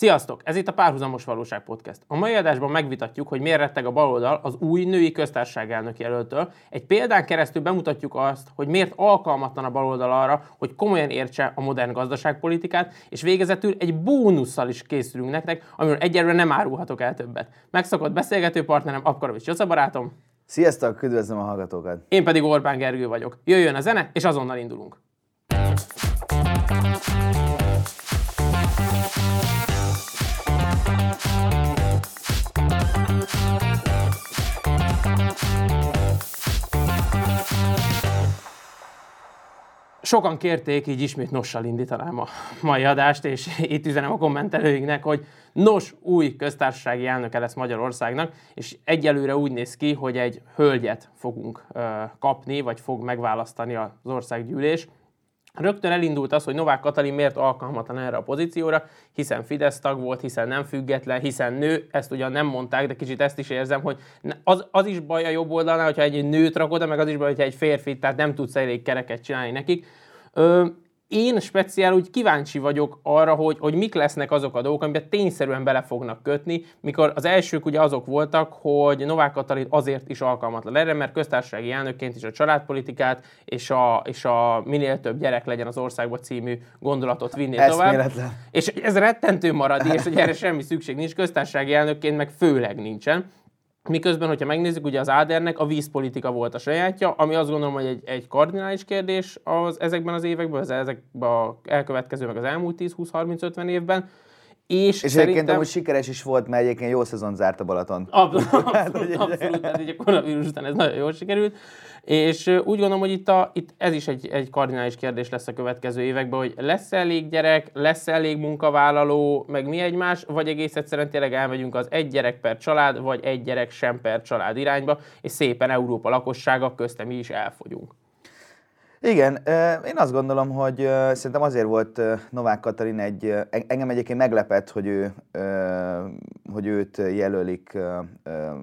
Sziasztok! Ez itt a Párhuzamos Valóság Podcast. A mai adásban megvitatjuk, hogy miért retteg a baloldal az új női köztársaság jelöltől. Egy példán keresztül bemutatjuk azt, hogy miért alkalmatlan a baloldal arra, hogy komolyan értse a modern gazdaságpolitikát, és végezetül egy bónusszal is készülünk nektek, amiről egyelőre nem árulhatok el többet. Megszokott beszélgető partnerem Apkarovics Józa barátom. Sziasztok, üdvözlöm a hallgatókat! Én pedig Orbán Gergő vagyok. Jöjjön a zene, és azonnal indulunk. Sokan kérték, így ismét nossal indítanám a mai adást, és itt üzenem a kommentelőinknek, hogy nos, új köztársasági elnöke lesz Magyarországnak, és egyelőre úgy néz ki, hogy egy hölgyet fogunk kapni, vagy fog megválasztani az országgyűlés. Rögtön elindult az, hogy Novák Katalin miért alkalmatlan erre a pozícióra, hiszen Fidesz tag volt, hiszen nem független, hiszen nő, ezt ugyan nem mondták, de kicsit ezt is érzem, hogy az, az is baj a jobb oldalnál, hogyha egy nőt rakod, meg az is baj, hogyha egy férfit, tehát nem tudsz elég kereket csinálni nekik. Ö, én speciál úgy kíváncsi vagyok arra, hogy, hogy mik lesznek azok a dolgok, amiben tényszerűen bele fognak kötni, mikor az elsők ugye azok voltak, hogy Novák Katalin azért is alkalmatlan erre, mert köztársasági elnökként is a családpolitikát és a, és a minél több gyerek legyen az országban című gondolatot vinni tovább. És ez rettentő marad, és hogy erre semmi szükség nincs, köztársasági elnökként meg főleg nincsen. Miközben, hogyha megnézzük, ugye az Ádernek a vízpolitika volt a sajátja, ami azt gondolom, hogy egy, egy kardinális kérdés az, ezekben az években, az ezekben a elkövetkező, meg az elmúlt 10-20-30-50 évben. És, és szerintem... egyébként amúgy sikeres is volt, mert egyébként jó szezon zárt a Balaton. Abszolút, abszolút, abszolút tehát a koronavírus után ez nagyon jól sikerült. És úgy gondolom, hogy itt, a, itt ez is egy, egy kardinális kérdés lesz a következő években, hogy lesz elég gyerek, lesz elég munkavállaló, meg mi egymás, vagy egész egyszerűen tényleg elmegyünk az egy gyerek per család, vagy egy gyerek sem per család irányba, és szépen Európa lakossága köztem mi is elfogyunk. Igen, én azt gondolom, hogy szerintem azért volt Novák Katalin egy, engem egyébként meglepett, hogy, ő, hogy őt jelölik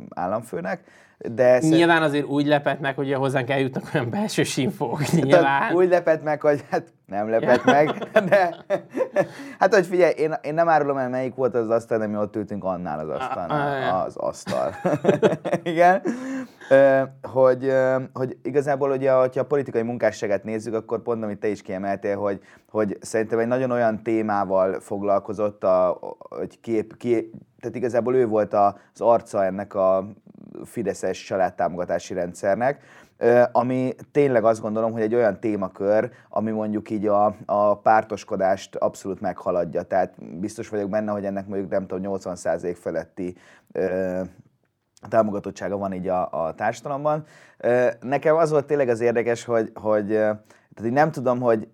államfőnek, de Nyilván azért úgy lepett meg, hogy hozzánk eljutnak olyan belső sinfók. Nyilván. úgy lepett meg, hogy hát nem lepett meg, de hát hogy figyelj, én, én nem árulom el, melyik volt az asztal, de mi ott ültünk annál az asztal, az asztal. Igen. Hogy, hogy igazából ugye, hogyha a politikai munkásságet nézzük, akkor pont amit te is kiemeltél, hogy, hogy szerintem egy nagyon olyan témával foglalkozott, a, hogy kép, ki, tehát igazából ő volt az arca ennek a fideszes családtámogatási rendszernek, ami tényleg azt gondolom, hogy egy olyan témakör, ami mondjuk így a, a pártoskodást abszolút meghaladja. Tehát biztos vagyok benne, hogy ennek mondjuk nem tudom, 80% feletti támogatottsága van így a, a társadalomban. Nekem az volt tényleg az érdekes, hogy, hogy tehát így nem tudom, hogy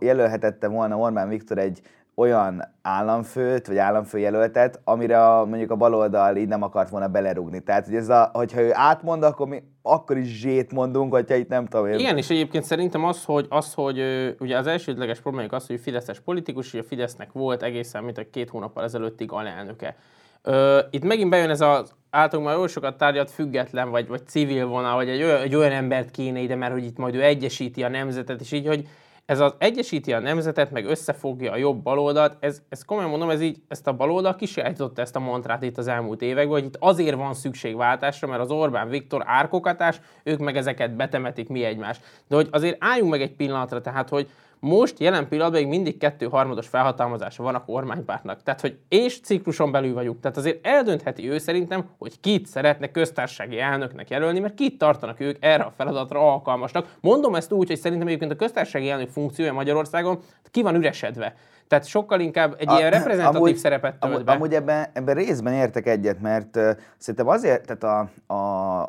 jelölhetette volna Orbán Viktor egy olyan államfőt, vagy államfőjelöltet, amire a, mondjuk a baloldal így nem akart volna belerugni. Tehát, hogy ez a, hogyha ő átmond, akkor mi akkor is zsét mondunk, hogyha itt nem tudom én. Igen, és egyébként szerintem az, hogy, az, hogy ugye az elsődleges problémájuk az, hogy Fideszes politikus, a Fidesznek volt egészen, mint a két hónappal ezelőttig alelnöke. Ö, itt megint bejön ez az általunk már jó sokat tárgyat független, vagy, vagy civil vonal, vagy egy olyan, egy olyan embert kéne ide, mert hogy itt majd ő egyesíti a nemzetet, és így, hogy ez az egyesíti a nemzetet, meg összefogja a jobb baloldalt, ez, ez komolyan mondom, ez így, ezt a baloldal kisajátította ezt a mantrát itt az elmúlt években, hogy itt azért van szükség váltásra, mert az Orbán Viktor árkokatás, ők meg ezeket betemetik mi egymás. De hogy azért álljunk meg egy pillanatra, tehát hogy most jelen pillanatban még mindig kettő harmados felhatalmazása van a kormánypártnak. Tehát, hogy és cikluson belül vagyunk. Tehát azért eldöntheti ő szerintem, hogy kit szeretne köztársasági elnöknek jelölni, mert kit tartanak ők erre a feladatra alkalmasnak. Mondom ezt úgy, hogy szerintem egyébként a köztársasági elnök funkciója Magyarországon ki van üresedve. Tehát sokkal inkább egy a, ilyen reprezentatív amúgy, szerepet tölt amúgy, be. Amúgy ebben, ebben részben értek egyet, mert uh, szerintem azért, tehát a, a,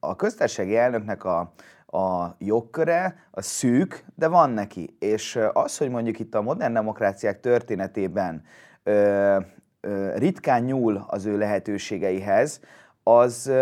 a köztársasági elnöknek a, a jogköre, a szűk, de van neki. És az, hogy mondjuk itt a modern demokráciák történetében ö, ö, ritkán nyúl az ő lehetőségeihez, az,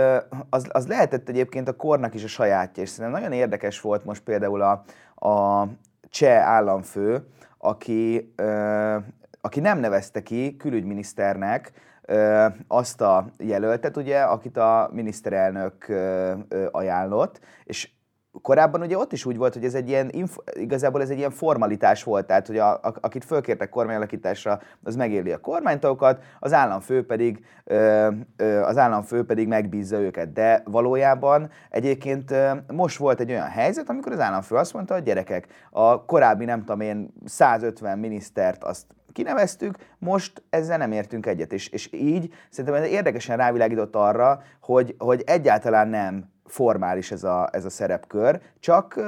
az, az lehetett egyébként a kornak is a sajátja, és szerintem nagyon érdekes volt most például a, a cseh államfő, aki, ö, aki nem nevezte ki külügyminiszternek ö, azt a jelöltet, ugye, akit a miniszterelnök ö, ö, ajánlott, és korábban ugye ott is úgy volt, hogy ez egy ilyen, igazából ez egy ilyen formalitás volt, tehát hogy a, a, akit fölkértek kormányalakításra, az megéli a kormánytókat, az államfő pedig, ö, ö, az államfő pedig megbízza őket. De valójában egyébként ö, most volt egy olyan helyzet, amikor az államfő azt mondta, hogy gyerekek, a korábbi nem tudom én 150 minisztert azt kineveztük, most ezzel nem értünk egyet. És, és így szerintem ez érdekesen rávilágított arra, hogy, hogy egyáltalán nem formális ez a, ez a szerepkör, csak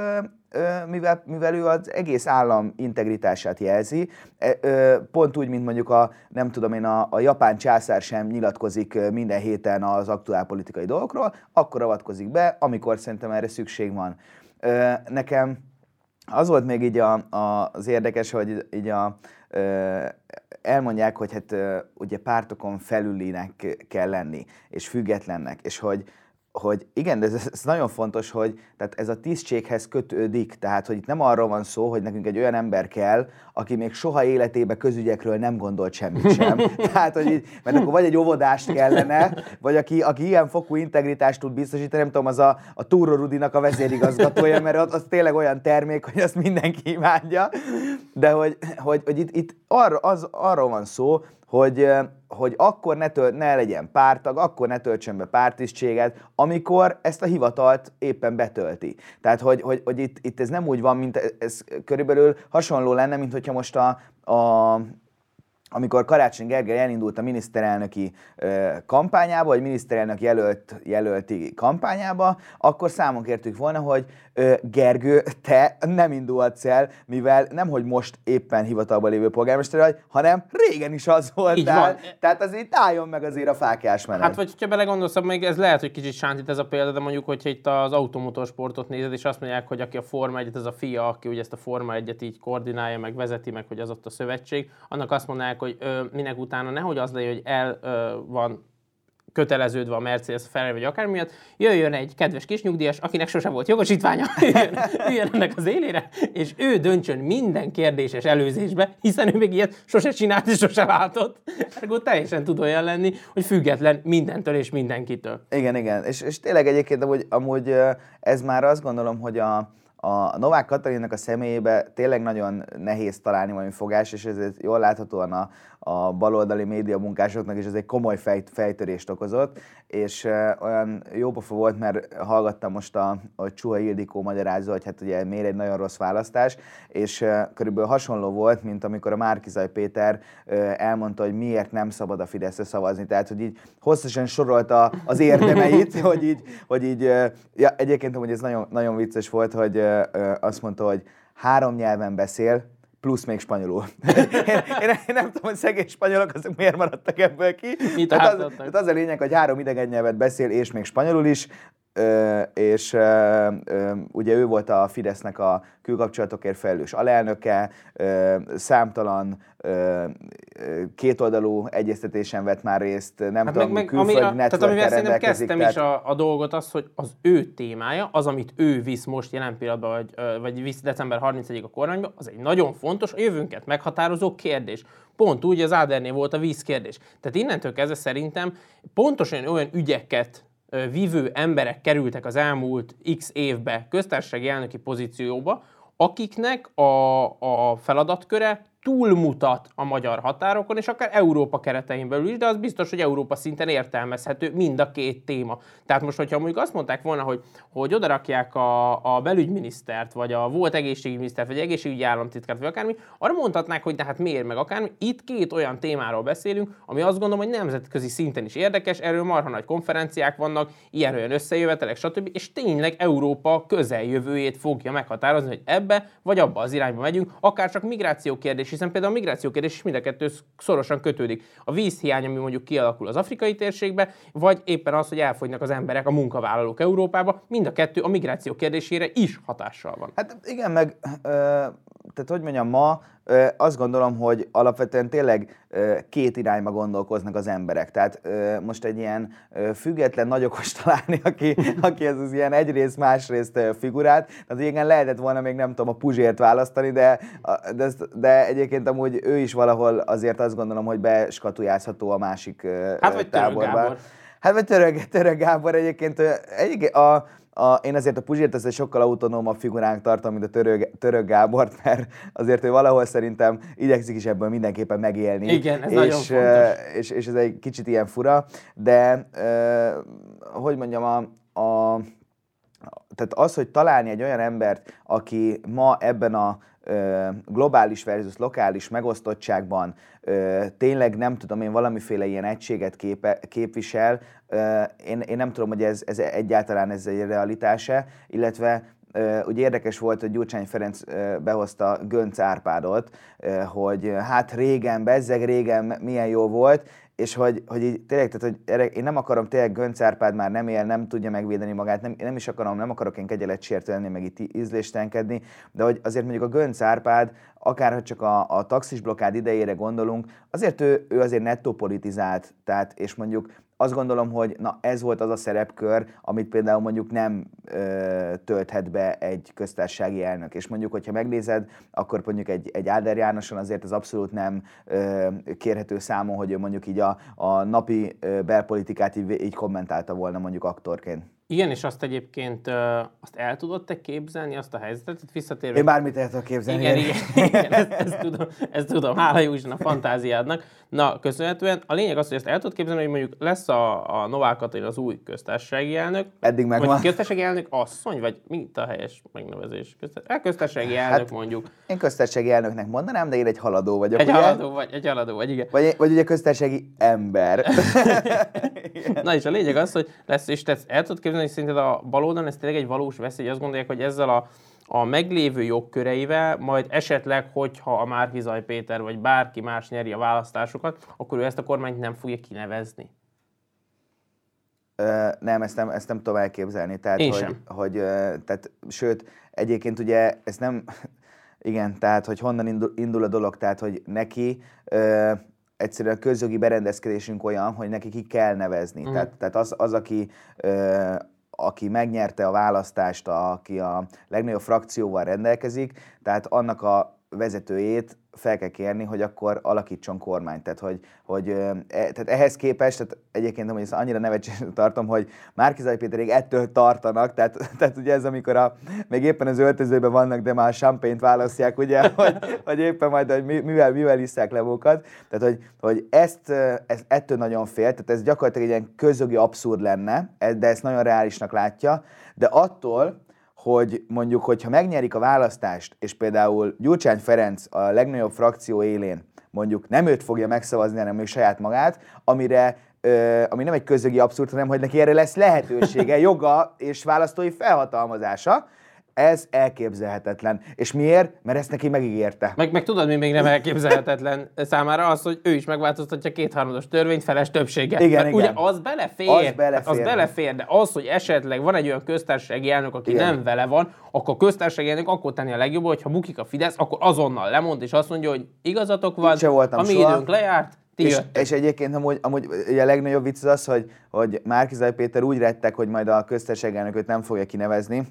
mivel, mivel ő az egész állam integritását jelzi, e, pont úgy, mint mondjuk a, nem tudom én, a, a japán császár sem nyilatkozik minden héten az aktuál politikai dolgokról, akkor avatkozik be, amikor szerintem erre szükség van. Nekem az volt még így a, a, az érdekes, hogy így a, elmondják, hogy hát ugye pártokon felülinek kell lenni, és függetlennek, és hogy hogy igen, de ez, ez nagyon fontos, hogy tehát ez a tisztséghez kötődik, tehát hogy itt nem arról van szó, hogy nekünk egy olyan ember kell, aki még soha életébe közügyekről nem gondolt semmit sem. tehát, hogy így, mert akkor vagy egy óvodást kellene, vagy aki, aki ilyen fokú integritást tud biztosítani, nem tudom, az a, a Túró Rudinak a vezérigazgatója, mert az, az tényleg olyan termék, hogy azt mindenki imádja, de hogy, hogy, hogy itt, itt arra, az, arról van szó, hogy, hogy akkor ne, tölt, ne legyen pártag, akkor ne töltsön be pártisztséget, amikor ezt a hivatalt éppen betölti. Tehát, hogy, hogy, hogy itt, itt ez nem úgy van, mint ez körülbelül hasonló lenne, mint hogyha most a, a amikor Karácsony Gergely elindult a miniszterelnöki kampányába, vagy miniszterelnök jelölt, jelölti kampányába, akkor számon kértük volna, hogy Gergő, te nem indulhatsz el, mivel nem, hogy most éppen hivatalban lévő polgármester vagy, hanem régen is az voltál. Tehát azért álljon meg azért a fákás menet. Hát vagy ha belegondolsz, még ez lehet, hogy kicsit sántít ez a példa, de mondjuk, hogyha itt az automotorsportot nézed, és azt mondják, hogy aki a Forma 1 ez a fia, aki ugye ezt a Forma 1 így koordinálja, meg vezeti, meg hogy az ott a szövetség, annak azt mondják, hogy ö, minek utána nehogy az legyen, hogy el ö, van köteleződve a Mercedes, Ferrari vagy akár miatt, jöjjön egy kedves kis nyugdíjas, akinek sose volt jogosítványa, üljön, ennek az élére, és ő döntsön minden kérdéses előzésbe, hiszen ő még ilyet sose csinált és sose látott. Akkor teljesen tud olyan lenni, hogy független mindentől és mindenkitől. Igen, igen. És, és tényleg egyébként amúgy, amúgy ez már azt gondolom, hogy a, a Novák Katalinnak a személyébe tényleg nagyon nehéz találni valami fogás, és ezért jól láthatóan a, a baloldali média munkásoknak is ez egy komoly fej, fejtörést okozott, és uh, olyan pofa volt, mert hallgattam most a, a Csuha Ildikó magyarázó, hogy hát ugye miért egy nagyon rossz választás, és uh, körülbelül hasonló volt, mint amikor a Márkizaj Péter elmondta, hogy miért nem szabad a Fideszre szavazni, tehát hogy így hosszasan sorolta az érdemeit, hogy így, hogy így ja, egyébként hogy ez nagyon, nagyon vicces volt, hogy azt mondta, hogy három nyelven beszél, plusz még spanyolul. én, én, én nem tudom, hogy szegény spanyolok azok miért maradtak ebből ki. Mit hát az, hát az a lényeg, hogy három idegen nyelvet beszél, és még spanyolul is, és ugye ő volt a Fidesznek a külkapcsolatokért felelős alelnöke, számtalan kétoldalú egyeztetésen vett már részt, nem hát tudom, meg, meg, külföldi ami, Tehát amivel szerintem kezdtem tehát... is a, a dolgot, az, hogy az ő témája, az, amit ő visz most jelen pillanatban, vagy, vagy visz december 31 a kormányba, az egy nagyon fontos, a jövőnket meghatározó kérdés. Pont úgy, az Ádernél volt a vízkérdés. Tehát innentől kezdve szerintem pontosan olyan ügyeket vívő emberek kerültek az elmúlt x évbe köztársasági elnöki pozícióba, akiknek a, a feladatköre túlmutat a magyar határokon, és akár Európa keretein belül is, de az biztos, hogy Európa szinten értelmezhető mind a két téma. Tehát most, hogyha mondjuk azt mondták volna, hogy, hogy odarakják a, a belügyminisztert, vagy a volt egészségügyminisztert, vagy egészségügyi államtitkárt, vagy akármi, arra mondhatnák, hogy de hát miért meg akármi. Itt két olyan témáról beszélünk, ami azt gondolom, hogy nemzetközi szinten is érdekes, erről marha nagy konferenciák vannak, ilyen-olyan összejövetelek, stb. És tényleg Európa közeljövőjét fogja meghatározni, hogy ebbe vagy abba az irányba megyünk, akár csak migráció kérdés hiszen például a migráció kérdés is mind a kettő szorosan kötődik. A vízhiány, ami mondjuk kialakul az afrikai térségbe, vagy éppen az, hogy elfogynak az emberek, a munkavállalók Európába, mind a kettő a migráció kérdésére is hatással van. Hát igen, meg tehát hogy mondjam, ma azt gondolom, hogy alapvetően tényleg két irányba gondolkoznak az emberek. Tehát most egy ilyen független nagyokos találni, aki, aki ez az ilyen egyrészt, másrészt figurát. Tehát igen, lehetett volna még nem tudom a Puzsért választani, de, de, de egyébként amúgy ő is valahol azért azt gondolom, hogy beskatujázható a másik hát, vagy táborban. Hát vagy Török, Török Gábor egyébként, egyébként a, a, én azért a Puzsért ezt egy sokkal autonómabb figuránk tartom, mint a török, török Gábort, mert azért ő valahol szerintem igyekszik is ebből mindenképpen megélni. Igen, ez és, nagyon fontos. És, és ez egy kicsit ilyen fura, de hogy mondjam, a, a, tehát az, hogy találni egy olyan embert, aki ma ebben a globális versus lokális megosztottságban tényleg nem tudom én valamiféle ilyen egységet képe, képvisel, én, én nem tudom, hogy ez, ez egyáltalán ez egy realitása, illetve ugye érdekes volt, hogy Gyurcsány Ferenc behozta Gönc Árpádot, hogy hát régen, bezzeg régen milyen jó volt, és hogy, hogy így tényleg, tehát, hogy én nem akarom tényleg Gönc Árpád már nem él, nem tudja megvédeni magát, nem, nem is akarom, nem akarok én kegyelet sérteni, meg itt ízléstenkedni, de hogy azért mondjuk a Gönc Árpád, akárha csak a, a taxis blokkád idejére gondolunk, azért ő, ő azért nettó politizált, tehát, és mondjuk azt gondolom, hogy na ez volt az a szerepkör, amit például mondjuk nem ö, tölthet be egy köztársasági elnök. És mondjuk, hogyha megnézed, akkor mondjuk egy, egy Áder Jánoson azért az abszolút nem ö, kérhető számon, hogy ő mondjuk így a, a napi ö, belpolitikát így, így kommentálta volna mondjuk aktorként. Igen, és azt egyébként azt el tudod te képzelni, azt a helyzetet, itt visszatérve. Én bármit el tudok képzelni. Igen, igen, igen ezt, ezt, tudom, ezt tudom, hála jó Isten a fantáziádnak. Na, köszönhetően a lényeg az, hogy ezt el tudod képzelni, hogy mondjuk lesz a, a Novák Katalin az új köztársasági elnök. Eddig meg Vagy köztársasági elnök asszony, vagy mi a helyes megnevezés? Köztár... köztársasági hát, elnök hát, mondjuk. Én köztársasági elnöknek mondanám, de én egy haladó vagyok. Egy ugye? haladó vagy, egy haladó vagy, igen. Vagy, vagy ugye köztársasági ember. Na és a lényeg az, hogy lesz, és te el tudod képzelni, hogy szerinted a baloldalon ez tényleg egy valós veszély, azt gondolják, hogy ezzel a a meglévő jogköreivel, majd esetleg, hogyha a Márkizaj Péter vagy bárki más nyeri a választásokat, akkor ő ezt a kormányt nem fogja kinevezni. Ö, nem, ezt nem, ezt nem tudom elképzelni. Tehát, Én hogy, sem. hogy, tehát, sőt, egyébként ugye ezt nem, igen, tehát, hogy honnan indul, indul a dolog, tehát, hogy neki ö, egyszerűen a közjogi berendezkedésünk olyan, hogy neki ki kell nevezni. Mm. Tehát, tehát az, az, aki ö, aki megnyerte a választást, aki a legnagyobb frakcióval rendelkezik, tehát annak a vezetőjét fel kell kérni, hogy akkor alakítson kormányt. Tehát, hogy, hogy e, tehát ehhez képest, tehát egyébként hogy ezt annyira nevetséges tartom, hogy Márkizai Péterék ettől tartanak, tehát, tehát ugye ez, amikor a, még éppen az öltözőben vannak, de már champagne választják, ugye, hogy, hogy éppen majd, hogy mivel, mivel iszák le magukat. Tehát, hogy, hogy ezt, ezt ettől nagyon fél, tehát ez gyakorlatilag egy ilyen közögi abszurd lenne, de ezt nagyon reálisnak látja, de attól, hogy mondjuk, hogyha megnyerik a választást, és például Gyurcsány Ferenc a legnagyobb frakció élén mondjuk nem őt fogja megszavazni, hanem ő saját magát, amire ami nem egy közögi abszurd, hanem hogy neki erre lesz lehetősége, joga és választói felhatalmazása, ez elképzelhetetlen. És miért? Mert ezt neki megígérte. Meg, meg tudod, mi még nem elképzelhetetlen számára az, hogy ő is megváltoztatja kétharmados törvényt feles többséget. Igen, Mert igen. Ugye az belefér, Az belefér. az belefér, de az, hogy esetleg van egy olyan köztársasági elnök, aki igen. nem vele van, akkor a köztársasági elnök akkor tenni a legjobb, hogyha bukik a Fidesz, akkor azonnal lemond, és azt mondja, hogy igazatok van, voltam a mi soha. időnk lejárt, ti És, jöttek. és egyébként amúgy, amúgy ugye a legnagyobb vicc az hogy, hogy Márkizaj Péter úgy rettek, hogy majd a köztársasági elnököt nem fogja kinevezni,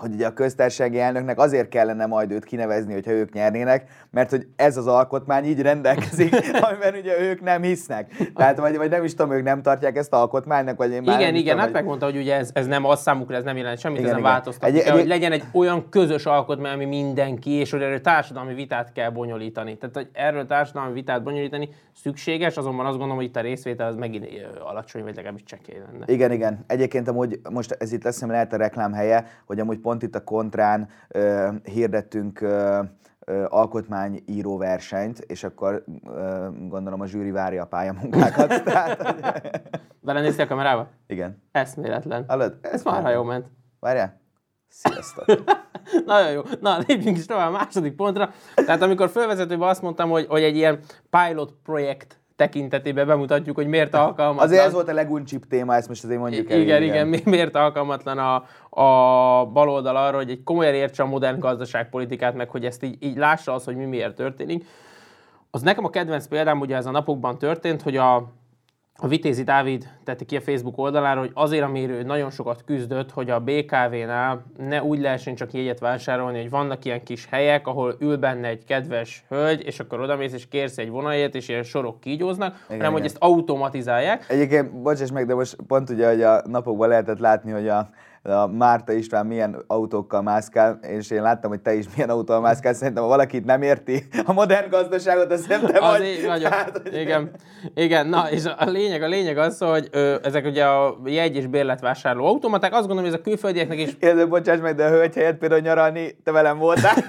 hogy ugye a köztársasági elnöknek azért kellene majd őt kinevezni, hogyha ők nyernének, mert hogy ez az alkotmány így rendelkezik, amiben ugye ők nem hisznek. Tehát vagy, vagy nem is tudom, ők nem tartják ezt alkotmánynak, vagy én már Igen, nem igen, tudom, hát megmondta, hogy ugye ez, ez nem az számukra, ez nem jelent semmit, Igen, ezen igen. változtatni Egy- kell, egy- hogy legyen egy olyan közös alkotmány, ami mindenki, és hogy erről társadalmi vitát kell bonyolítani. Tehát, hogy erről társadalmi vitát bonyolítani szükséges, azonban azt gondolom, hogy itt a részvétel az megint alacsony, vagy legalábbis csekély lenne. Igen, igen. Egyébként amúgy most ez itt lesz, lehet a reklám helye, hogy amúgy pont itt a kontrán ö, hirdettünk ö, ö, alkotmányíró versenyt, és akkor ö, gondolom a zsűri várja a pályamunkákat. Tehát, Belenéztél a kamerába? igen. Eszméletlen. Hallod? Ez már jó ment. Várjál? Sziasztok! Nagyon jó. Na, lépjünk is tovább a második pontra. Tehát amikor fölvezetőben azt mondtam, hogy, hogy egy ilyen pilot projekt tekintetében bemutatjuk, hogy miért alkalmatlan. Azért ez volt a leguncsibb téma, ezt most azért mondjuk el. Igen, igen, mi- miért alkalmatlan a, a baloldal arra, hogy egy komolyan értse a modern gazdaságpolitikát, meg hogy ezt így, így lássa az, hogy mi miért történik. Az nekem a kedvenc példám, ugye ez a napokban történt, hogy a, a Vitézi Dávid tette ki a Facebook oldalára, hogy azért, amiről ő nagyon sokat küzdött, hogy a BKV-nál ne úgy lehessen csak jegyet vásárolni, hogy vannak ilyen kis helyek, ahol ül benne egy kedves hölgy, és akkor odamész és kérsz egy vonaljet, és ilyen sorok kígyóznak, igen, hanem hogy igen. ezt automatizálják. Egyébként, bocsáss meg, de most pont ugye, hogy a napokban lehetett látni, hogy a a Márta István milyen autókkal mászkál, és én láttam, hogy te is milyen autóval mászkál, szerintem ha valakit nem érti a modern gazdaságot, az nem te Az vagy. így vagyok. Hát, hogy- Igen. Igen, na és a lényeg, a lényeg az, hogy ö, ezek ugye a jegy és bérletvásárló automaták, azt gondolom, hogy ez a külföldieknek is Érző, bocsáss meg, de a hölgy helyett például nyaralni, te velem voltál.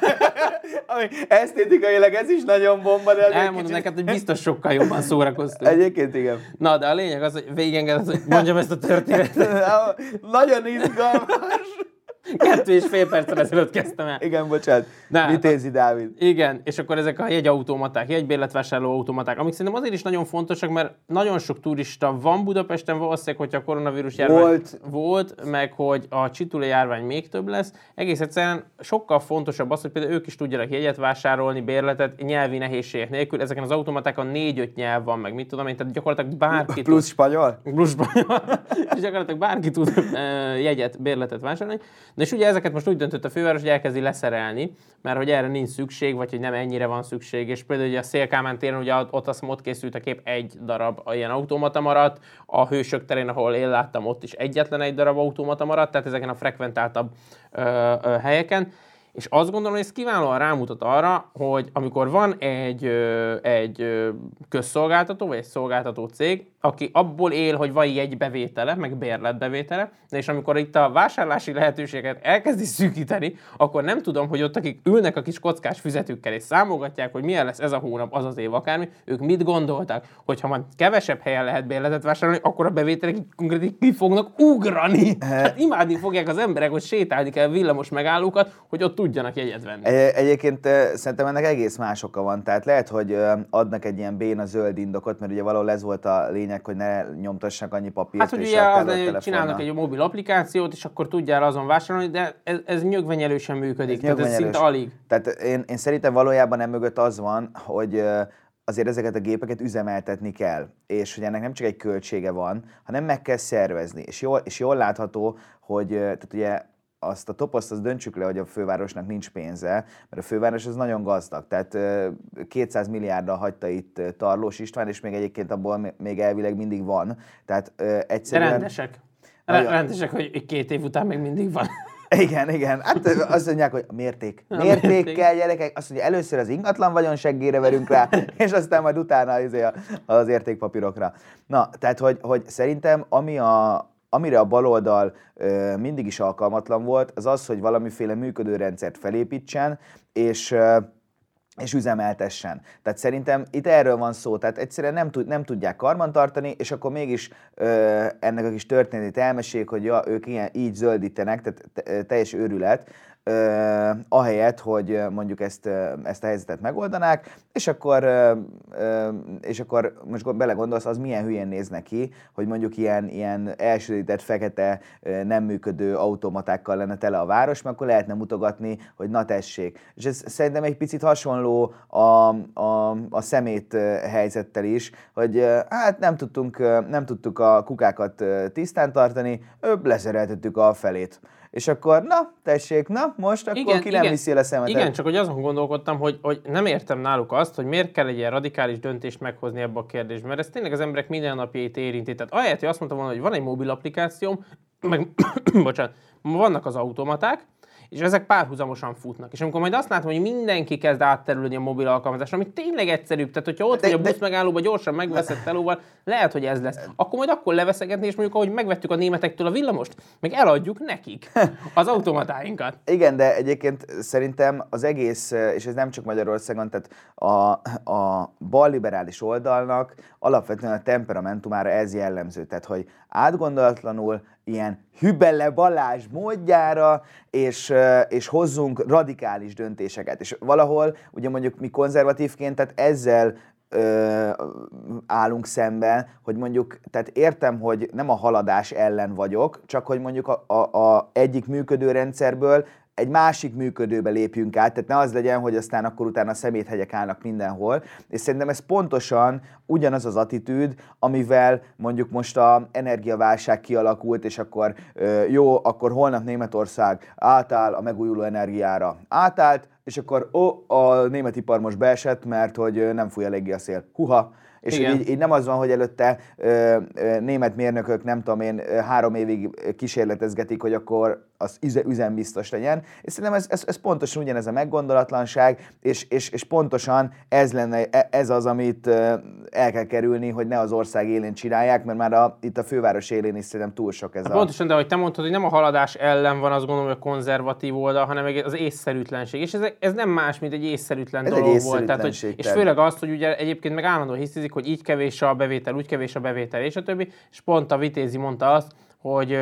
Ami esztétikailag ez is nagyon bomba, de elmondom kicsit- neked, hogy biztos sokkal jobban szórakoztunk. Egyébként igen. Na, de a lényeg az, hogy végigengedett, hogy mondjam ezt a történetet. Nagyon izgalmas. 怎么回 Kettő és fél perccel ezelőtt kezdtem el. Igen, bocsánat. Ne, Vitézi Dávid. Igen, és akkor ezek a jegyautomaták, jegybérletvásárló automaták, amik szerintem azért is nagyon fontosak, mert nagyon sok turista van Budapesten, valószínűleg, hogyha a koronavírus járvány Volt. volt meg hogy a csitulé járvány még több lesz. Egész egyszerűen sokkal fontosabb az, hogy például ők is tudjanak jegyet vásárolni, bérletet, nyelvi nehézségek nélkül. Ezeken az automatákon négy-öt nyelv van, meg mit tudom én, tehát gyakorlatilag bárki tud- Plusz spanyol? És gyakorlatilag bárki tud jegyet, bérletet vásárolni. Na és ugye ezeket most úgy döntött a főváros, hogy elkezdi leszerelni, mert hogy erre nincs szükség, vagy hogy nem ennyire van szükség. És például ugye a Szélkámán téren, ugye ott azt ott készült a kép, egy darab ilyen automata maradt, a Hősök terén, ahol én láttam, ott is egyetlen egy darab automata maradt, tehát ezeken a frekventáltabb ö, ö, helyeken. És azt gondolom, hogy ez kiválóan rámutat arra, hogy amikor van egy, egy közszolgáltató, vagy egy szolgáltató cég, aki abból él, hogy van egy bevétele, meg bérletbevétele, és amikor itt a vásárlási lehetőséget elkezdi szűkíteni, akkor nem tudom, hogy ott akik ülnek a kis kockás füzetükkel és számolgatják, hogy milyen lesz ez a hónap, az az év akármi, ők mit gondoltak, hogy ha majd kevesebb helyen lehet bérletet vásárolni, akkor a bevételek konkrétan ki fognak ugrani. Hát imádni fogják az emberek, hogy sétálni kell villamos megállókat, hogy ott tudjanak jegyet venni. Egy- Egyébként szerintem ennek egész más oka van. Tehát lehet, hogy adnak egy ilyen béna zöld indokot, mert ugye valahol ez volt a lényeg, hogy ne nyomtassanak annyi papírt. Hát, hogy ugye az, hogy csinálnak egy mobil applikációt, és akkor tudjál azon vásárolni, de ez, ez nyögvenyelősen működik, tehát ez szinte alig. Tehát én, én szerintem valójában nem mögött az van, hogy azért ezeket a gépeket üzemeltetni kell, és hogy ennek nem csak egy költsége van, hanem meg kell szervezni. És jól, és jól látható, hogy tehát ugye azt a toposzt azt döntsük le, hogy a fővárosnak nincs pénze, mert a főváros az nagyon gazdag. Tehát ö, 200 milliárddal hagyta itt Tarlós István, és még egyébként abból még- elvileg mindig van. Tehát ö, De egyszerűen... rendesek. Nagyon- Rendesek, hogy két év után még mindig van. Igen, igen. Hát azt mondják, hogy mérték. A Mérték mérték. kell, gyerekek. Azt mondja, először az ingatlan vagyon seggére verünk rá, és aztán majd utána izé az értékpapírokra. Na, tehát, hogy, hogy szerintem ami a, amire a baloldal ö, mindig is alkalmatlan volt, az az, hogy valamiféle működő rendszert felépítsen, és ö, és üzemeltessen. Tehát szerintem itt erről van szó, tehát egyszerűen nem, tud, nem tudják karbantartani, és akkor mégis ö, ennek a kis történetét elmesélik, hogy ja, ők ilyen, így zöldítenek, tehát te- teljes őrület, ö, ahelyett, hogy mondjuk ezt, ezt a helyzetet megoldanák, és akkor, és akkor most belegondolsz, az milyen hülyén néz neki, hogy mondjuk ilyen, ilyen elsötétett, fekete, nem működő automatákkal lenne tele a város, mert akkor lehetne mutogatni, hogy na tessék. És ez szerintem egy picit hasonló a, a, a szemét helyzettel is, hogy hát nem tudtunk, nem tudtuk a kukákat tisztán tartani, leszereltettük a felét. És akkor, na, tessék, na, most akkor igen, ki nem viszi el a szemetet. Igen, csak hogy azon gondolkodtam, hogy, hogy nem értem náluk azt, hogy miért kell egy ilyen radikális döntést meghozni ebbe a kérdésbe, mert ez tényleg az emberek mindennapjait érinti. Tehát ahelyett, hogy azt mondtam volna, hogy van egy mobil applikációm, meg, bocsánat, vannak az automaták, és ezek párhuzamosan futnak. És amikor majd azt látom, hogy mindenki kezd átterülni a mobil alkalmazásra, ami tényleg egyszerűbb, tehát hogyha ott De- vagy a de- busz megállóba gyorsan megveszed telóval, lehet, hogy ez lesz. Akkor majd akkor leveszegetni, és mondjuk, ahogy megvettük a németektől a villamost, meg eladjuk nekik az automatáinkat. Igen, de egyébként szerintem az egész, és ez nem csak Magyarországon, tehát a, a balliberális oldalnak alapvetően a temperamentumára ez jellemző. Tehát, hogy átgondolatlanul ilyen hübele Balázs módjára, és, és hozzunk radikális döntéseket. És valahol, ugye mondjuk mi konzervatívként, tehát ezzel ö, állunk szemben, hogy mondjuk, tehát értem, hogy nem a haladás ellen vagyok, csak hogy mondjuk a, a, a egyik működő rendszerből egy másik működőbe lépjünk át, tehát ne az legyen, hogy aztán akkor utána szeméthegyek állnak mindenhol, és szerintem ez pontosan ugyanaz az attitűd, amivel mondjuk most a energiaválság kialakult, és akkor jó, akkor holnap Németország átáll a megújuló energiára. Átállt, és akkor ó, a német ipar most beesett, mert hogy nem fúj eléggé a szél. Huha, és így, így nem az van, hogy előtte ö, ö, német mérnökök, nem tudom én, három évig kísérletezgetik, hogy akkor az üzembiztos legyen. És szerintem ez, ez, ez pontosan ugyanez a meggondolatlanság, és, és, és pontosan ez lenne, e, ez az, amit el kell kerülni, hogy ne az ország élén csinálják, mert már a, itt a főváros élén is szerintem túl sok ez hát a... Pontosan, de ahogy te mondtad, hogy nem a haladás ellen van, azt gondolom, hogy a konzervatív oldal, hanem az észszerűtlenség. És ez, ez nem más, mint egy észszerűtlen ez dolog egy volt. Tehát, hogy, és főleg azt, hogy ugye egyébként meg állandóan hiszizik, hogy így kevés a bevétel, úgy kevés a bevétel, és a többi. És pont a Vitézi mondta azt, hogy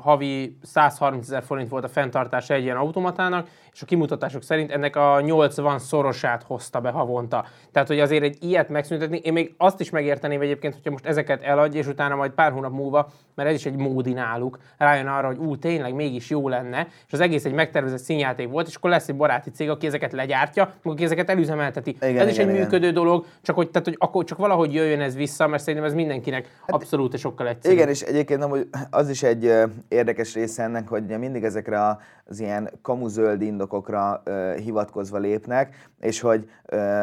havi 130 ezer forint volt a fenntartása egy ilyen automatának, és a kimutatások szerint ennek a 80 szorosát hozta be havonta. Tehát, hogy azért egy ilyet megszüntetni, én még azt is megérteném egyébként, hogyha most ezeket eladja, és utána majd pár hónap múlva, mert ez is egy módi náluk, rájön arra, hogy ú, tényleg mégis jó lenne, és az egész egy megtervezett színjáték volt, és akkor lesz egy baráti cég, aki ezeket legyártja, aki ezeket elüzemelteti. Igen, ez igen, is egy igen. működő dolog, csak hogy, tehát, hogy akkor csak valahogy jöjjön ez vissza, mert szerintem ez mindenkinek hát, abszolút sokkal egyszerűbb. Igen, és egyébként nem, hogy az is egy érdekes része ennek, hogy mindig ezekre az ilyen kamuzöld indokokra hivatkozva lépnek, és hogy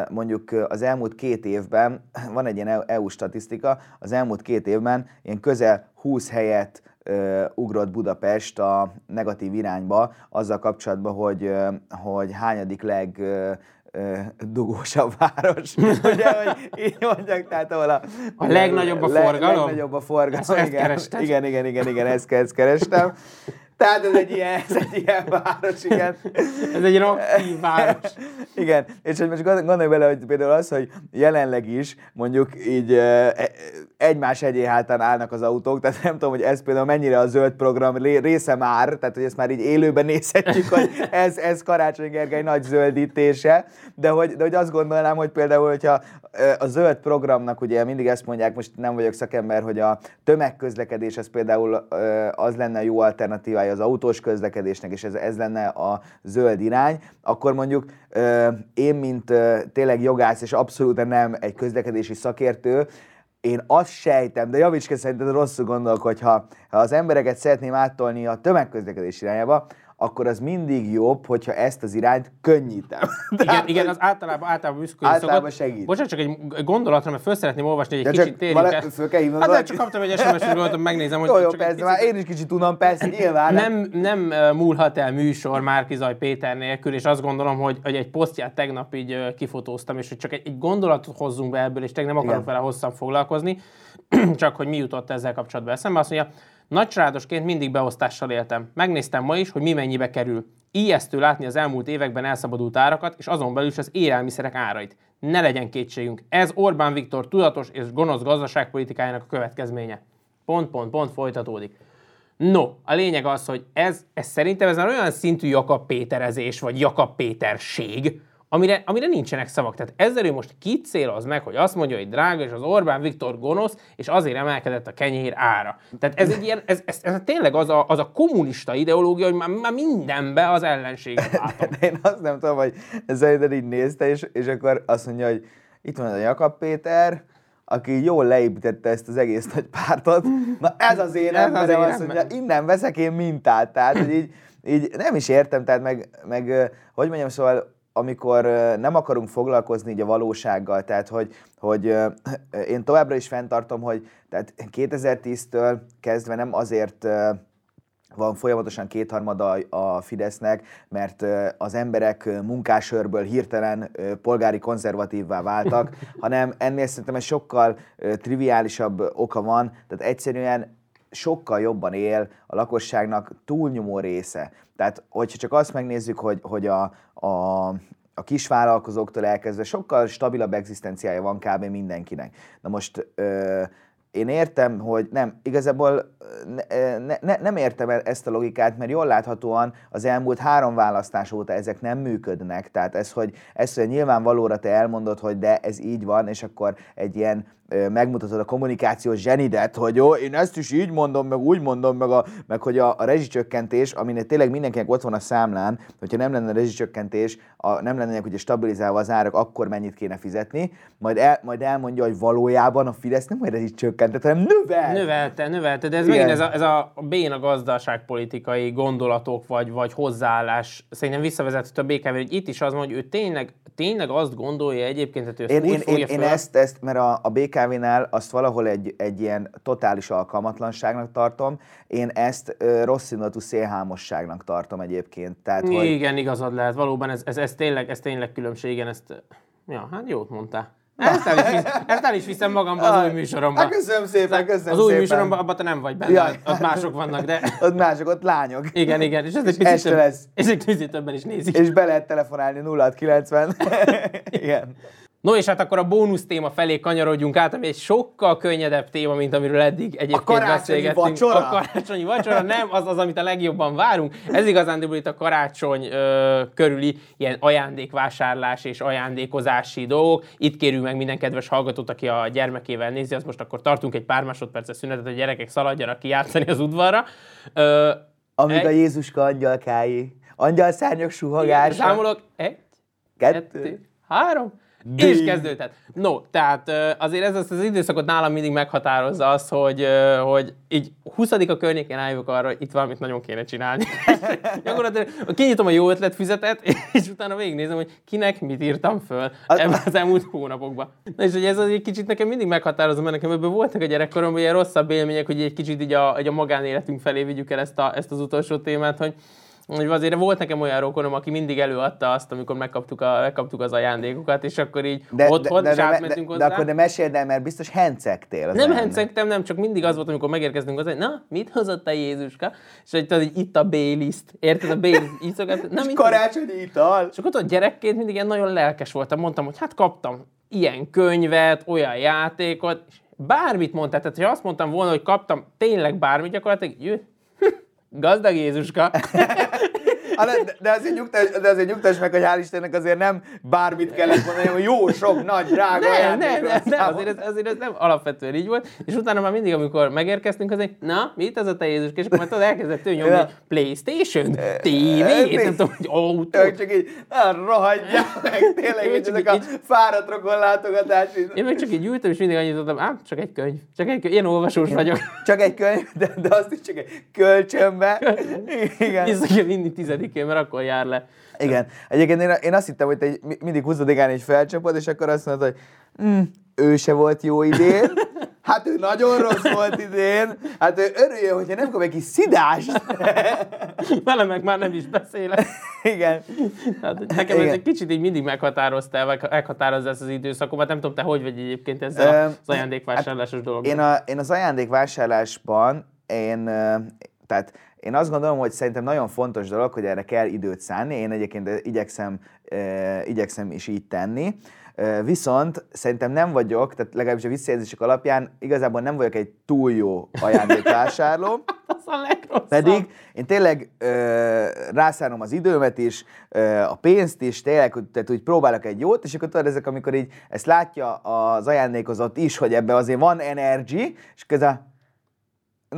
mondjuk az elmúlt két évben, van egy ilyen EU statisztika, az elmúlt két évben ilyen közel 20 helyet ugrott Budapest a negatív irányba azzal kapcsolatban, hogy, hogy hányadik leg dugósabb város. Ugye, hogy így mondják, tehát ahol a, a legnagyobb a forgalom? legnagyobb a forgalom, ezt, igen, ezt igen, igen, igen, igen, ezt, ezt kerestem. Tehát ez egy ilyen, ez egy ilyen város, igen. ez egy rocky város. igen, és hogy most gondolj bele, hogy például az, hogy jelenleg is mondjuk így e, egymás egyé hátán állnak az autók, tehát nem tudom, hogy ez például mennyire a zöld program része már, tehát hogy ezt már így élőben nézhetjük, hogy ez, ez Karácsony Gergely nagy zöldítése, de hogy, de hogy azt gondolnám, hogy például, hogyha a zöld programnak ugye mindig ezt mondják, most nem vagyok szakember, hogy a tömegközlekedés ez például az lenne jó alternatívája az autós közlekedésnek, és ez, ez lenne a zöld irány, akkor mondjuk én, mint tényleg jogász, és abszolút nem egy közlekedési szakértő, én azt sejtem, de javíts ki szerinted rosszul gondolok, hogy ha, ha az embereket szeretném áttolni a tömegközlekedés irányába, akkor az mindig jobb, hogyha ezt az irányt könnyítem. igen, Tehát, igen, az általában, általában működni Általában szokott. segít. Bocsánat, csak egy gondolatra, mert föl szeretném olvasni, hogy egy ja, kicsit térjünk el. Föl kell hívnod. Hát, csak kaptam egy SMS-t, gondoltam, megnézem, hogy... Jó, jó, persze, kicsit... már én is kicsit tudom, persze, nyilván. Nem, nem múlhat el műsor Márkizaj Péter nélkül, és azt gondolom, hogy, hogy egy posztját tegnap így kifotóztam, és hogy csak egy, egy gondolatot hozzunk be ebből, és tegnap nem akarok vele hosszan foglalkozni, csak hogy mi jutott ezzel kapcsolatban eszembe. Azt mondja, Nagycsaládosként mindig beosztással éltem. Megnéztem ma is, hogy mi mennyibe kerül. Ijesztő látni az elmúlt években elszabadult árakat, és azon belül is az élelmiszerek árait. Ne legyen kétségünk, ez Orbán Viktor tudatos és gonosz gazdaságpolitikájának a következménye. Pont, pont, pont folytatódik. No, a lényeg az, hogy ez, ez szerintem ez olyan szintű Jakab Péterezés, vagy Jakab Péterség, amire, amire nincsenek szavak. Tehát ezzel ő most kicéloz meg, hogy azt mondja, hogy drága, és az Orbán Viktor gonosz, és azért emelkedett a kenyér ára. Tehát ez egy ilyen, ez, ez, ez tényleg az a, az a kommunista ideológia, hogy már, már mindenbe az ellenséget látom. De én azt nem tudom, hogy szerinted így nézte, és, és akkor azt mondja, hogy itt van a Jakab Péter, aki jól leépítette ezt az egész nagy pártot. Na ez az én ez emberem, az azt mondja, innen veszek én mintát. Tehát, hogy így, így nem is értem, tehát meg, meg hogy mondjam, szóval amikor nem akarunk foglalkozni így a valósággal, tehát hogy, hogy én továbbra is fenntartom, hogy tehát 2010-től kezdve nem azért van folyamatosan kétharmada a Fidesznek, mert az emberek munkásörből hirtelen polgári konzervatívvá váltak, hanem ennél szerintem egy sokkal triviálisabb oka van, tehát egyszerűen sokkal jobban él a lakosságnak túlnyomó része. Tehát, hogyha csak azt megnézzük, hogy, hogy a, a, a kisvállalkozóktól elkezdve sokkal stabilabb egzisztenciája van kb. mindenkinek. Na most ö, én értem, hogy nem, igazából ne, ne, nem értem ezt a logikát, mert jól láthatóan az elmúlt három választás óta ezek nem működnek. Tehát ez, hogy, ez, hogy nyilvánvalóra te elmondod, hogy de ez így van, és akkor egy ilyen megmutatod a kommunikációs zsenidet, hogy jó, én ezt is így mondom, meg úgy mondom, meg, a, meg hogy a, a rezsicsökkentés, aminek tényleg mindenkinek ott van a számlán, hogyha nem lenne rezsicsökkentés, a, nem lennének ugye stabilizálva az árak, akkor mennyit kéne fizetni, majd, el, majd elmondja, hogy valójában a Fidesz nem majd rezsicsökkentés csökkentett, hanem növelt. Növelte, növelte, de ez Igen. megint ez a, ez a béna gazdaságpolitikai gondolatok, vagy, vagy hozzáállás szerintem visszavezethető a BKV, hogy itt is az hogy ő tényleg, tényleg azt gondolja egyébként, hogy ő én, én, én, én ezt, ezt, mert a, a BKV-nál azt valahol egy, egy ilyen totális alkalmatlanságnak tartom, én ezt ö, rossz indulatú szélhámosságnak tartom egyébként. Tehát, hogy... Igen, igazad lehet, valóban ez, ez, ez, tényleg, ez tényleg különbség, igen, ezt, ja, hát jót mondtál. Ezt el, is visz, ezt el is viszem magamba az új műsoromba. Hát köszönöm szépen, köszönöm Az új szépen. műsoromban abban te nem vagy benne, ja. ott mások vannak, de... Ott mások, ott lányok. Igen, igen, és ez egy picit, több, lesz. és egy picit többen is nézik. És be lehet telefonálni 0690. igen. No és hát akkor a bónusz téma felé kanyarodjunk át, ami egy sokkal könnyedebb téma, mint amiről eddig egyébként a beszélgettünk. Vacsora? A karácsonyi vacsora nem az az, amit a legjobban várunk. Ez igazán itt a karácsony ö, körüli ilyen ajándékvásárlás és ajándékozási dolgok. Itt kérünk meg minden kedves hallgatót, aki a gyermekével nézi, az most akkor tartunk egy pár másodperces szünetet, hogy a gyerekek szaladjanak ki játszani az udvarra. Ö, Amíg egy... a Jézuska angyalkái, angyalszárnyok suhogása. Számolok, egy, kettő, kettő három. Ding. És kezdődhet. No, tehát azért ez az, az időszakot nálam mindig meghatározza az, hogy, hogy így 20 a környékén álljunk arra, hogy itt valamit nagyon kéne csinálni. Gyakorlatilag kinyitom a jó ötletfüzetet, és utána végignézem, hogy kinek mit írtam föl ebben az elmúlt hónapokban. Na és hogy ez az egy kicsit nekem mindig meghatározza, mert nekem ebből voltak a gyerekkoromban ilyen rosszabb élmények, hogy egy kicsit így a, így a magánéletünk felé vigyük el ezt, a, ezt az utolsó témát, hogy azért volt nekem olyan rokonom, aki mindig előadta azt, amikor megkaptuk, a, megkaptuk az ajándékokat, és akkor így de, otthon, de, de, és átmentünk de, hozzá. De akkor ne meséld el, mert biztos hencegtél. Az nem hencegtem, nem, csak mindig az volt, amikor megérkeztünk hozzá, na, mit hozott a Jézuska? És hogy tudod, hogy itt a B-list, érted, a B-list iszogat. Na, és karácsonyi ital. És akkor tudod, gyerekként mindig ilyen nagyon lelkes voltam, mondtam, hogy hát kaptam ilyen könyvet, olyan játékot, és bármit mondtál, tehát ha azt mondtam volna, hogy kaptam tényleg bármit, gyakorlatilag jö, Gazdag Jézuska. de, de, azért nyugtass, de azért nyugtass meg, hogy hál' Istennek azért nem bármit kellett mondani, hogy jó, sok, nagy, drága Nem, nem, nem, nem azért, ez, azért ez nem alapvetően így volt. És utána már mindig, amikor megérkeztünk, azért, na, mit ez a te Jézus? És akkor már tudod, elkezdett ő nyomni, Playstation, TV, nem tudom, hogy autó. Ők csak így, rohadjál meg, tényleg, így ezek a fáradt rokon látogatás. Én meg csak így ültem, és mindig annyit mondtam, ám, csak egy könyv, csak egy könyv, én olvasós vagyok. Csak egy könyv, de, de azt is csak egy kölcsönbe. Igen. Vissza vinni tizedikén, mert akkor jár le. Igen. Egyébként én, én azt hittem, hogy te mindig 20 egy felcsapod, és akkor azt mondod, hogy mm, ő se volt jó idén. Hát ő nagyon rossz volt idén. Hát ő örüljön, hogyha nem kap egy kis szidást. Vele meg már nem is beszélek. Igen. Hát nekem Igen. ez egy kicsit így mindig meghatározta, vagy meghatározza ezt az időszakomat. Nem tudom, te hogy vagy egyébként ezzel az ajándékvásárlásos dolog. Én, a, én az ajándékvásárlásban, én, tehát én azt gondolom, hogy szerintem nagyon fontos dolog, hogy erre kell időt szánni. Én egyébként igyekszem, e, igyekszem is így tenni. E, viszont szerintem nem vagyok, tehát legalábbis a visszajelzések alapján igazából nem vagyok egy túl jó ajándékvásárló. az a legrosszabb. Pedig én tényleg e, rászánom az időmet is, e, a pénzt is, tényleg, tehát úgy próbálok egy jót, és akkor tudod, ezek, amikor így ezt látja az ajándékozott is, hogy ebbe azért van energy, és közben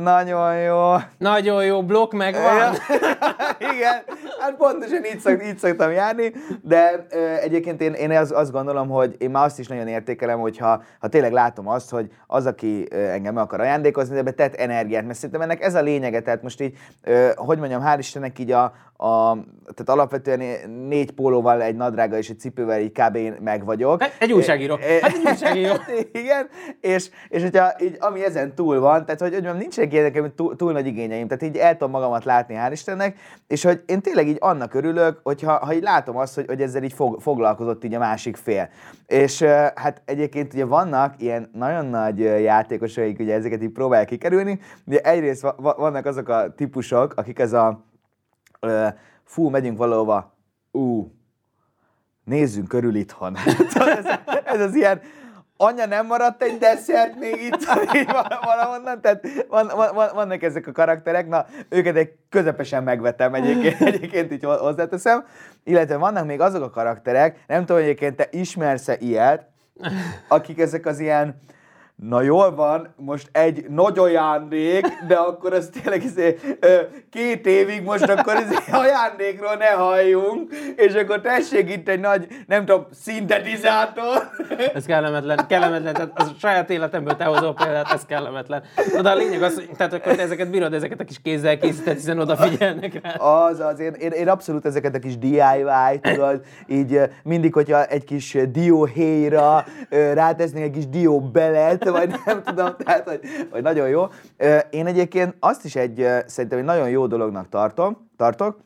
nagyon jó. Nagyon jó, blokk megvan. Igen, hát pontosan így, szok, így szoktam járni, de ö, egyébként én, én az, azt gondolom, hogy én már azt is nagyon értékelem, hogyha ha tényleg látom azt, hogy az, aki ö, engem akar ajándékozni, de ebbe tett energiát, mert szerintem ennek ez a lényege, tehát most így, ö, hogy mondjam, hál' Istennek így a, a, tehát alapvetően négy pólóval, egy nadrága és egy cipővel így kb. meg vagyok. Hát egy újságíró. Hát egy újságíró. Igen, és, és hogyha így, ami ezen túl van, tehát hogy, hogy mondjam, nincsenek ilyen nekem túl, túl, nagy igényeim, tehát így el tudom magamat látni, hál' Istennek, és hogy én tényleg így annak örülök, hogyha ha így látom azt, hogy, hogy ezzel így fog, foglalkozott így a másik fél. És hát egyébként ugye vannak ilyen nagyon nagy játékosok, akik ugye ezeket így próbálják kikerülni, ugye egyrészt vannak azok a típusok, akik ez a fú, megyünk valahova, ú, nézzünk körül itthon. ez, ez az ilyen, anya nem maradt egy desszert még itt valahonnan, tehát van, van, vannak ezek a karakterek, na őket egy közepesen megvetem egyébként, egyébként így hozzáteszem, illetve vannak még azok a karakterek, nem tudom, egyébként te ismersz-e ilyet, akik ezek az ilyen, na jól van, most egy nagy ajándék, de akkor az tényleg izé, két évig most akkor izé ajándékról ne halljunk, és akkor tessék itt egy nagy, nem tudom, szintetizátor. Ez kellemetlen, kellemetlen, tehát az a saját életemből te hozol példát, ez kellemetlen. De a lényeg az, hogy tehát akkor te ezeket bírod, ezeket a kis kézzel készített, hiszen odafigyelnek rá. Az, az, én, én, én abszolút ezeket a kis DIY, tudod, így mindig, hogyha egy kis dióhéjra rátesznék egy kis dióbelet, vagy nem tudom, tehát, hogy, hogy nagyon jó. Én egyébként azt is egy, szerintem egy nagyon jó dolognak tartom, tartok,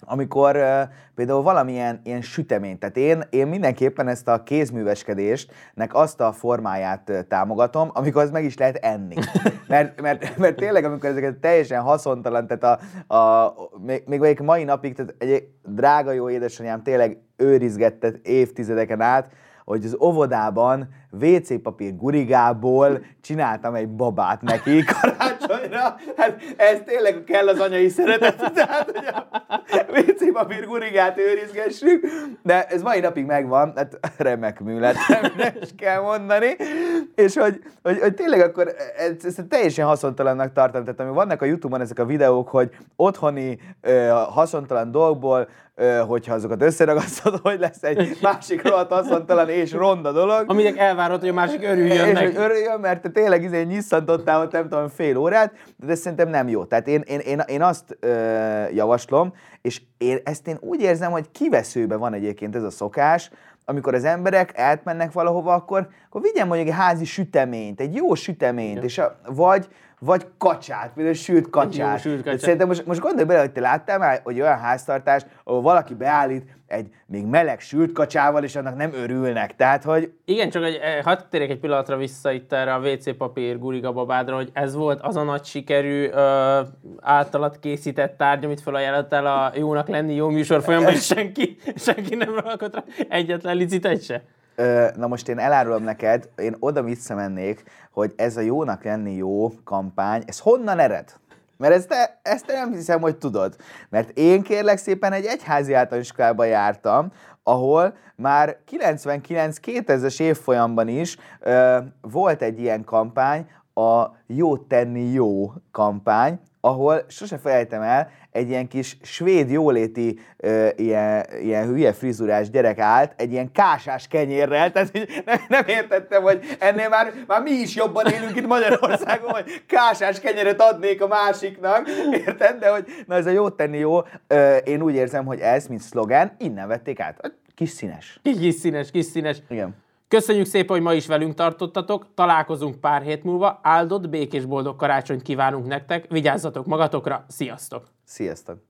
amikor uh, például valamilyen ilyen sütemény, tehát én, én mindenképpen ezt a kézműveskedésnek azt a formáját uh, támogatom, amikor az meg is lehet enni. Mert, mert, mert tényleg, amikor ezeket teljesen haszontalan, tehát a, a, még, még mai napig, tehát egy drága jó édesanyám tényleg őrizgetett évtizedeken át, hogy az óvodában WC papír gurigából csináltam egy babát neki karácsonyra. Hát ez tényleg kell az anyai szeretet, tehát hogy a WC papír gurigát őrizgessük, de ez mai napig megvan, hát remek műlet, is kell mondani, és hogy, hogy, hogy tényleg akkor ezt, ezt teljesen haszontalannak tartom, tehát ami vannak a Youtube-on ezek a videók, hogy otthoni ö, haszontalan dolgból hogyha azokat összeragasztod, hogy lesz egy másik rohadt haszontalan és ronda dolog. Aminek elvárod, hogy a másik örüljön és meg. örüljön, mert te tényleg izé nyisszantottál ott nem tudom fél órát, de ez szerintem nem jó. Tehát én, én, én, én azt ö, javaslom, és én ezt én úgy érzem, hogy kiveszőbe van egyébként ez a szokás, amikor az emberek átmennek valahova, akkor, akkor vigyen mondjuk egy házi süteményt, egy jó süteményt, ja. és a, vagy vagy kacsát, például sült kacsát. Jó, sült kacsát. Szerintem most, most gondolj bele, hogy te láttál már, hogy olyan háztartást, ahol valaki beállít egy még meleg sült kacsával, és annak nem örülnek. Tehát, hogy... Igen, csak egy, eh, hadd térjek egy pillanatra vissza itt erre a WC papír guriga babádra, hogy ez volt az a nagy sikerű ö, általat készített tárgy, amit felajánlottál a jónak lenni jó műsor folyamban, és senki, senki nem rakott rá egyetlen licitet se. Na most én elárulom neked, én oda visszamennék, hogy ez a jónak lenni jó kampány, ez honnan ered? Mert ezt, te, ezt te nem hiszem, hogy tudod. Mert én kérlek szépen egy egyházi általánoskolába jártam, ahol már 99-2000-es évfolyamban is ö, volt egy ilyen kampány, a Jó tenni jó kampány, ahol sose felejtem el, egy ilyen kis svéd jóléti ö, ilyen, ilyen hülye frizurás gyerek állt, egy ilyen kásás kenyérrel, tehát nem, nem értettem, hogy ennél már, már mi is jobban élünk itt Magyarországon, hogy kásás kenyeret adnék a másiknak, érted? De hogy na ez a jó tenni jó, ö, én úgy érzem, hogy ez, mint szlogen, innen vették át. Kis színes. Kis színes, kis színes. Igen. Köszönjük szépen, hogy ma is velünk tartottatok, találkozunk pár hét múlva, áldott, békés, boldog karácsonyt kívánunk nektek, vigyázzatok magatokra, sziasztok! Sziasztok!